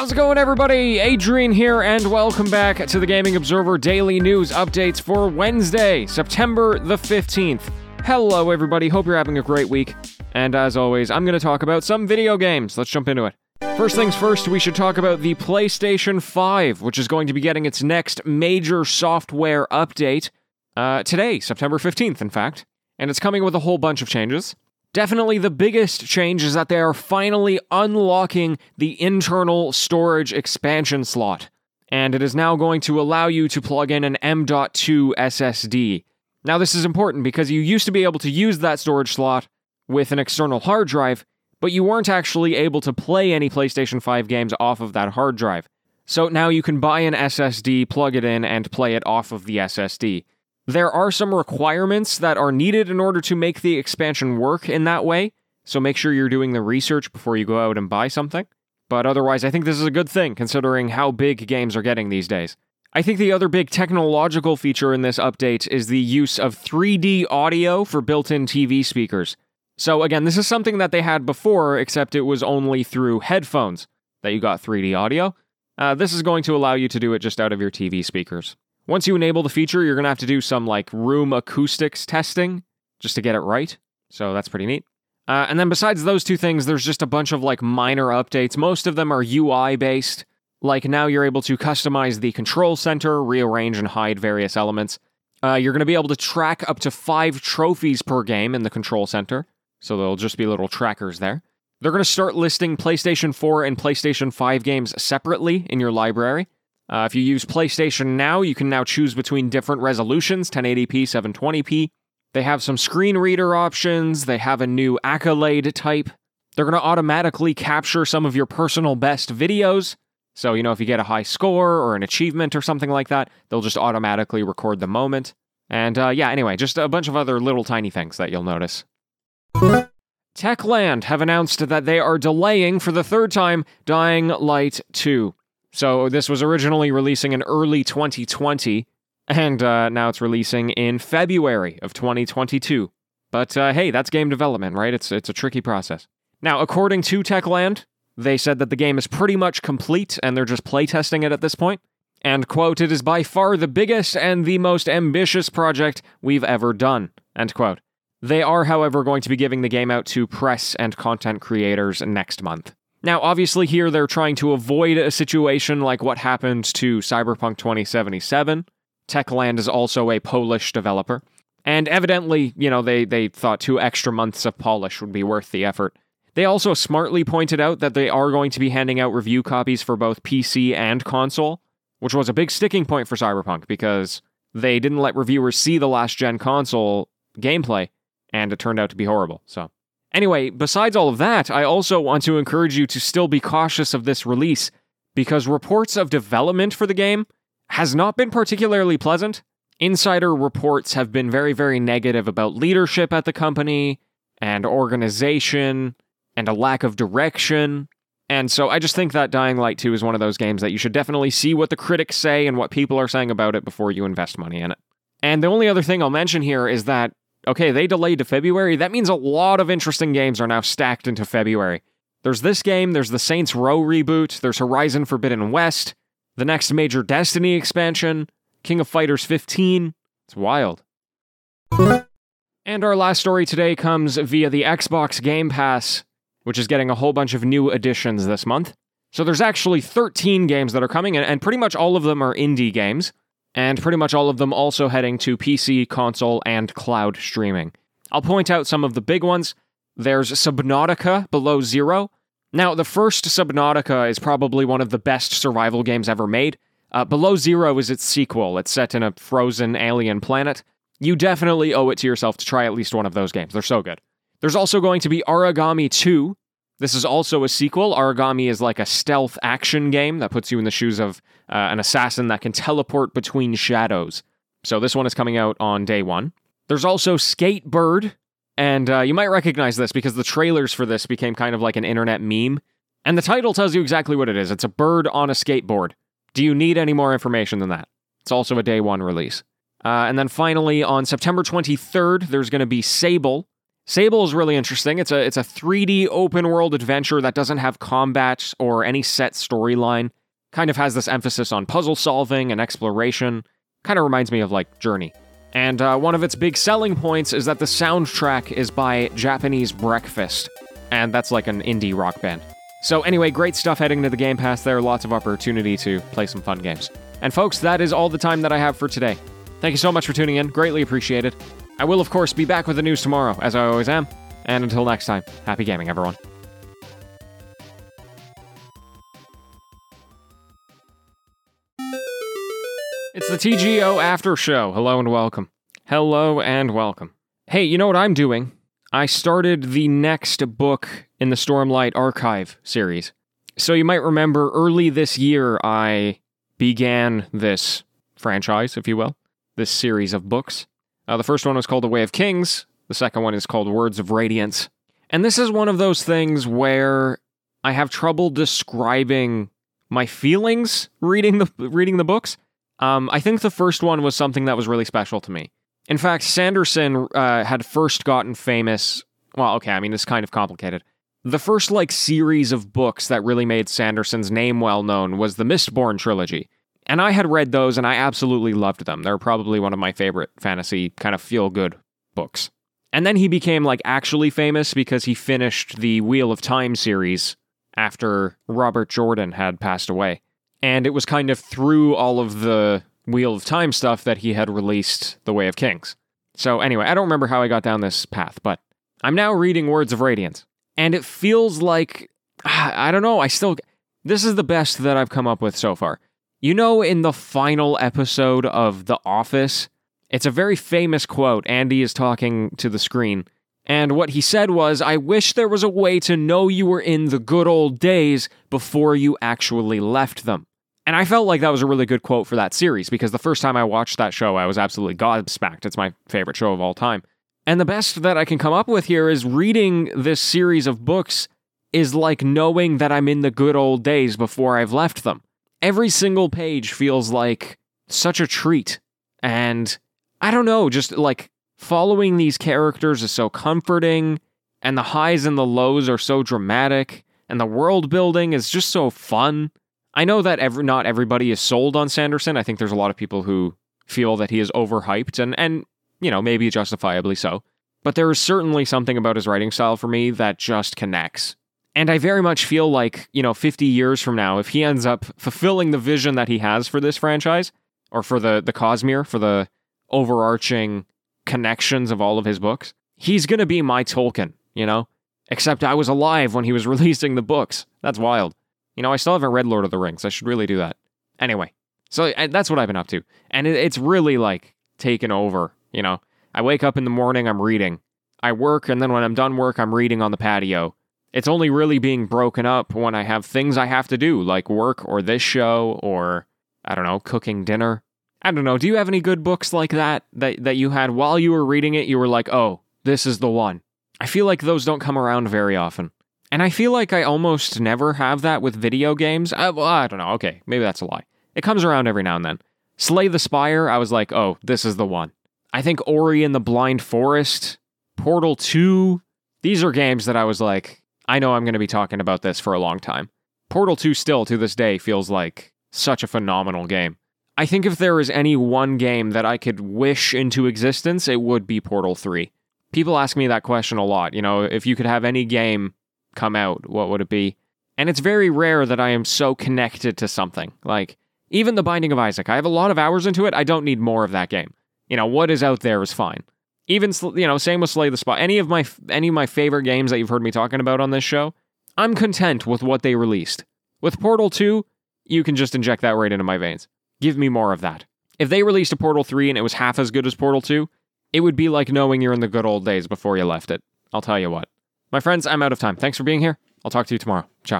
How's it going, everybody? Adrian here, and welcome back to the Gaming Observer Daily News Updates for Wednesday, September the 15th. Hello, everybody. Hope you're having a great week. And as always, I'm going to talk about some video games. Let's jump into it. First things first, we should talk about the PlayStation 5, which is going to be getting its next major software update uh, today, September 15th, in fact. And it's coming with a whole bunch of changes. Definitely the biggest change is that they are finally unlocking the internal storage expansion slot. And it is now going to allow you to plug in an M.2 SSD. Now, this is important because you used to be able to use that storage slot with an external hard drive, but you weren't actually able to play any PlayStation 5 games off of that hard drive. So now you can buy an SSD, plug it in, and play it off of the SSD. There are some requirements that are needed in order to make the expansion work in that way, so make sure you're doing the research before you go out and buy something. But otherwise, I think this is a good thing considering how big games are getting these days. I think the other big technological feature in this update is the use of 3D audio for built in TV speakers. So, again, this is something that they had before, except it was only through headphones that you got 3D audio. Uh, this is going to allow you to do it just out of your TV speakers. Once you enable the feature, you're going to have to do some like room acoustics testing just to get it right. So that's pretty neat. Uh, and then besides those two things, there's just a bunch of like minor updates. Most of them are UI based. Like now you're able to customize the control center, rearrange and hide various elements. Uh, you're going to be able to track up to five trophies per game in the control center. So there'll just be little trackers there. They're going to start listing PlayStation 4 and PlayStation 5 games separately in your library. Uh, if you use PlayStation Now, you can now choose between different resolutions 1080p, 720p. They have some screen reader options, they have a new accolade type. They're going to automatically capture some of your personal best videos. So, you know, if you get a high score or an achievement or something like that, they'll just automatically record the moment. And uh, yeah, anyway, just a bunch of other little tiny things that you'll notice. Techland have announced that they are delaying for the third time Dying Light 2. So this was originally releasing in early 2020, and uh, now it's releasing in February of 2022. But uh, hey, that's game development, right? It's it's a tricky process. Now, according to Techland, they said that the game is pretty much complete, and they're just playtesting it at this point. And quote, it is by far the biggest and the most ambitious project we've ever done. End quote. They are, however, going to be giving the game out to press and content creators next month. Now, obviously, here they're trying to avoid a situation like what happened to Cyberpunk 2077. Techland is also a Polish developer. And evidently, you know, they, they thought two extra months of polish would be worth the effort. They also smartly pointed out that they are going to be handing out review copies for both PC and console, which was a big sticking point for Cyberpunk because they didn't let reviewers see the last gen console gameplay, and it turned out to be horrible. So Anyway, besides all of that, I also want to encourage you to still be cautious of this release because reports of development for the game has not been particularly pleasant. Insider reports have been very, very negative about leadership at the company and organization and a lack of direction. And so I just think that Dying Light 2 is one of those games that you should definitely see what the critics say and what people are saying about it before you invest money in it. And the only other thing I'll mention here is that Okay, they delayed to February. That means a lot of interesting games are now stacked into February. There's this game, there's the Saints Row reboot, there's Horizon Forbidden West, the next major Destiny expansion, King of Fighters 15. It's wild. And our last story today comes via the Xbox Game Pass, which is getting a whole bunch of new additions this month. So there's actually 13 games that are coming, and pretty much all of them are indie games and pretty much all of them also heading to PC, console, and cloud streaming. I'll point out some of the big ones. There's Subnautica Below Zero. Now, the first Subnautica is probably one of the best survival games ever made. Uh, Below Zero is its sequel. It's set in a frozen alien planet. You definitely owe it to yourself to try at least one of those games. They're so good. There's also going to be Aragami 2, this is also a sequel. Aragami is like a stealth action game that puts you in the shoes of uh, an assassin that can teleport between shadows. So this one is coming out on day one. There's also Skatebird, and uh, you might recognize this because the trailers for this became kind of like an internet meme. And the title tells you exactly what it is it's a bird on a skateboard. Do you need any more information than that? It's also a day one release. Uh, and then finally, on September 23rd, there's going to be Sable, Sable is really interesting. It's a it's a 3D open world adventure that doesn't have combat or any set storyline. Kind of has this emphasis on puzzle solving and exploration. Kind of reminds me of like Journey. And uh, one of its big selling points is that the soundtrack is by Japanese Breakfast, and that's like an indie rock band. So, anyway, great stuff heading to the Game Pass there. Lots of opportunity to play some fun games. And, folks, that is all the time that I have for today. Thank you so much for tuning in. Greatly appreciated. I will, of course, be back with the news tomorrow, as I always am. And until next time, happy gaming, everyone. It's the TGO After Show. Hello and welcome. Hello and welcome. Hey, you know what I'm doing? I started the next book in the Stormlight Archive series. So you might remember early this year, I began this franchise, if you will, this series of books. Uh, the first one was called The Way of Kings, the second one is called Words of Radiance. And this is one of those things where I have trouble describing my feelings reading the reading the books. Um, I think the first one was something that was really special to me. In fact, Sanderson uh, had first gotten famous. Well, okay, I mean, it's kind of complicated. The first like series of books that really made Sanderson's name well known was the Mistborn trilogy. And I had read those and I absolutely loved them. They're probably one of my favorite fantasy kind of feel good books. And then he became like actually famous because he finished the Wheel of Time series after Robert Jordan had passed away. And it was kind of through all of the Wheel of Time stuff that he had released The Way of Kings. So, anyway, I don't remember how I got down this path, but I'm now reading Words of Radiance. And it feels like, I don't know, I still. This is the best that I've come up with so far. You know, in the final episode of The Office, it's a very famous quote. Andy is talking to the screen. And what he said was, I wish there was a way to know you were in the good old days before you actually left them. And I felt like that was a really good quote for that series because the first time I watched that show, I was absolutely gobsmacked. It's my favorite show of all time. And the best that I can come up with here is reading this series of books is like knowing that I'm in the good old days before I've left them. Every single page feels like such a treat. And I don't know, just like following these characters is so comforting, and the highs and the lows are so dramatic, and the world building is just so fun. I know that every, not everybody is sold on Sanderson. I think there's a lot of people who feel that he is overhyped, and and you know maybe justifiably so. But there is certainly something about his writing style for me that just connects. And I very much feel like, you know, 50 years from now, if he ends up fulfilling the vision that he has for this franchise, or for the, the Cosmere, for the overarching connections of all of his books, he's going to be my Tolkien, you know? Except I was alive when he was releasing the books. That's wild. You know, I still haven't read Lord of the Rings. I should really do that. Anyway, so that's what I've been up to. And it's really like taken over, you know. I wake up in the morning, I'm reading. I work, and then when I'm done work, I'm reading on the patio. It's only really being broken up when I have things I have to do, like work or this show or, I don't know, cooking dinner. I don't know. Do you have any good books like that, that that you had while you were reading it? You were like, oh, this is the one. I feel like those don't come around very often. And I feel like I almost never have that with video games. I, well, I don't know. Okay, maybe that's a lie. It comes around every now and then. Slay the Spire, I was like, oh, this is the one. I think Ori and the Blind Forest, Portal 2, these are games that I was like, I know I'm going to be talking about this for a long time. Portal 2 still to this day feels like such a phenomenal game. I think if there is any one game that I could wish into existence, it would be Portal 3. People ask me that question a lot. You know, if you could have any game come out, what would it be? And it's very rare that I am so connected to something. Like, even The Binding of Isaac, I have a lot of hours into it. I don't need more of that game. You know, what is out there is fine. Even, you know, same with Slay the Spire. Any of my any of my favorite games that you've heard me talking about on this show, I'm content with what they released. With Portal 2, you can just inject that right into my veins. Give me more of that. If they released a Portal 3 and it was half as good as Portal 2, it would be like knowing you're in the good old days before you left it. I'll tell you what. My friends, I'm out of time. Thanks for being here. I'll talk to you tomorrow. Ciao.